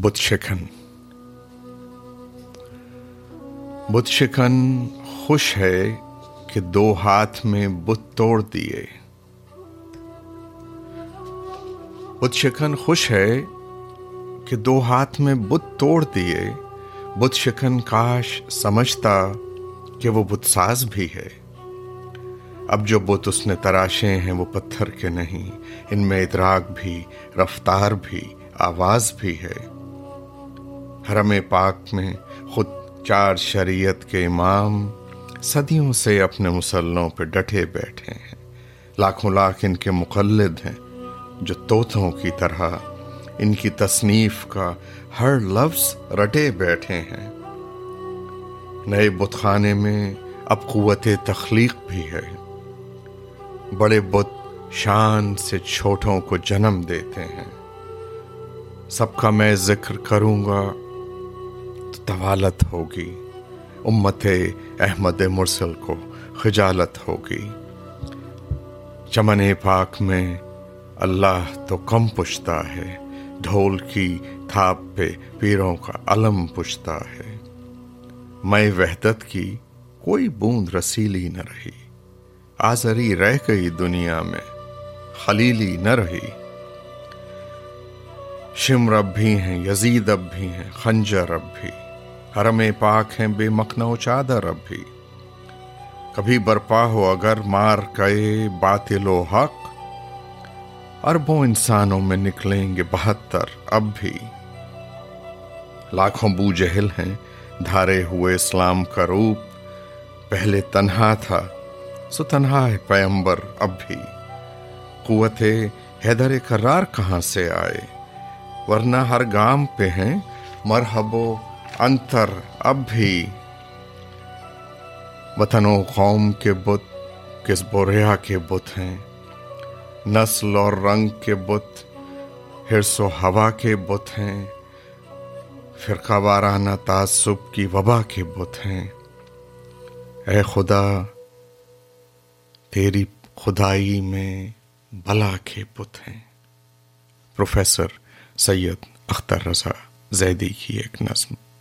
بت شکن بت شکن خوش ہے کہ دو ہاتھ میں بت توڑ دیے بت شکن خوش ہے کہ دو ہاتھ میں بت توڑ دیے بت شکن کاش سمجھتا کہ وہ بت ساز بھی ہے۔ اب جو بت اس نے تراشے ہیں وہ پتھر کے نہیں، ان میں ادراک بھی، رفتار بھی، آواز بھی ہے۔ حرم پاک میں خود چار شریعت کے امام صدیوں سے اپنے مسلوں پہ ڈٹے بیٹھے ہیں۔ لاکھوں لاکھ ان کے مقلد ہیں جو طوطوں کی طرح ان کی تصنیف کا ہر لفظ رٹے بیٹھے ہیں۔ نئے بت خانے میں اب قوت تخلیق بھی ہے۔ بڑے بت شان سے چھوٹوں کو جنم دیتے ہیں۔ سب کا میں ذکر کروں گا طوالت ہوگی۔ امت احمد مرسل کو خجالت ہوگی۔ چمن پاک میں اللہ تو کم پشتا ہے۔ ڈھول کی تھاپ پہ پیروں کا علم پشتا ہے۔ میں وحدت کی کوئی بوند رسیلی نہ رہی۔ آزری رہ گئی دنیا میں، خلیلی نہ رہی۔ شمر اب بھی ہیں، یزید اب بھی ہیں، خنجر اب بھی۔ حرم پاک ہیں، بے مکھنو چادر اب بھی۔ کبھی برپا ہو اگر مار گئے باطل و حق۔ اربوں انسانوں میں نکلیں گے بہتر اب بھی۔ لاکھوں بو جہل ہیں، دھارے ہوئے اسلام کا روپ۔ پہلے تنہا تھا، سو تنہا ہے پیمبر اب بھی۔ قوت حیدر کرار کہاں سے آئے؟ ورنہ ہر گام پہ ہیں مرحب و انتر، اب بھی وطن و قوم کے بت کس بوریا کے بت ہیں؟ نسل اور رنگ کے بت ہرس و ہوا کے بت ہیں۔ فرقہ وارانہ تعصب کی وبا کے بت ہیں۔ اے خدا، تیری خدائی میں بلا کے بت ہیں۔ پروفیسر سید اختر رضا زیدی کی ایک نظم۔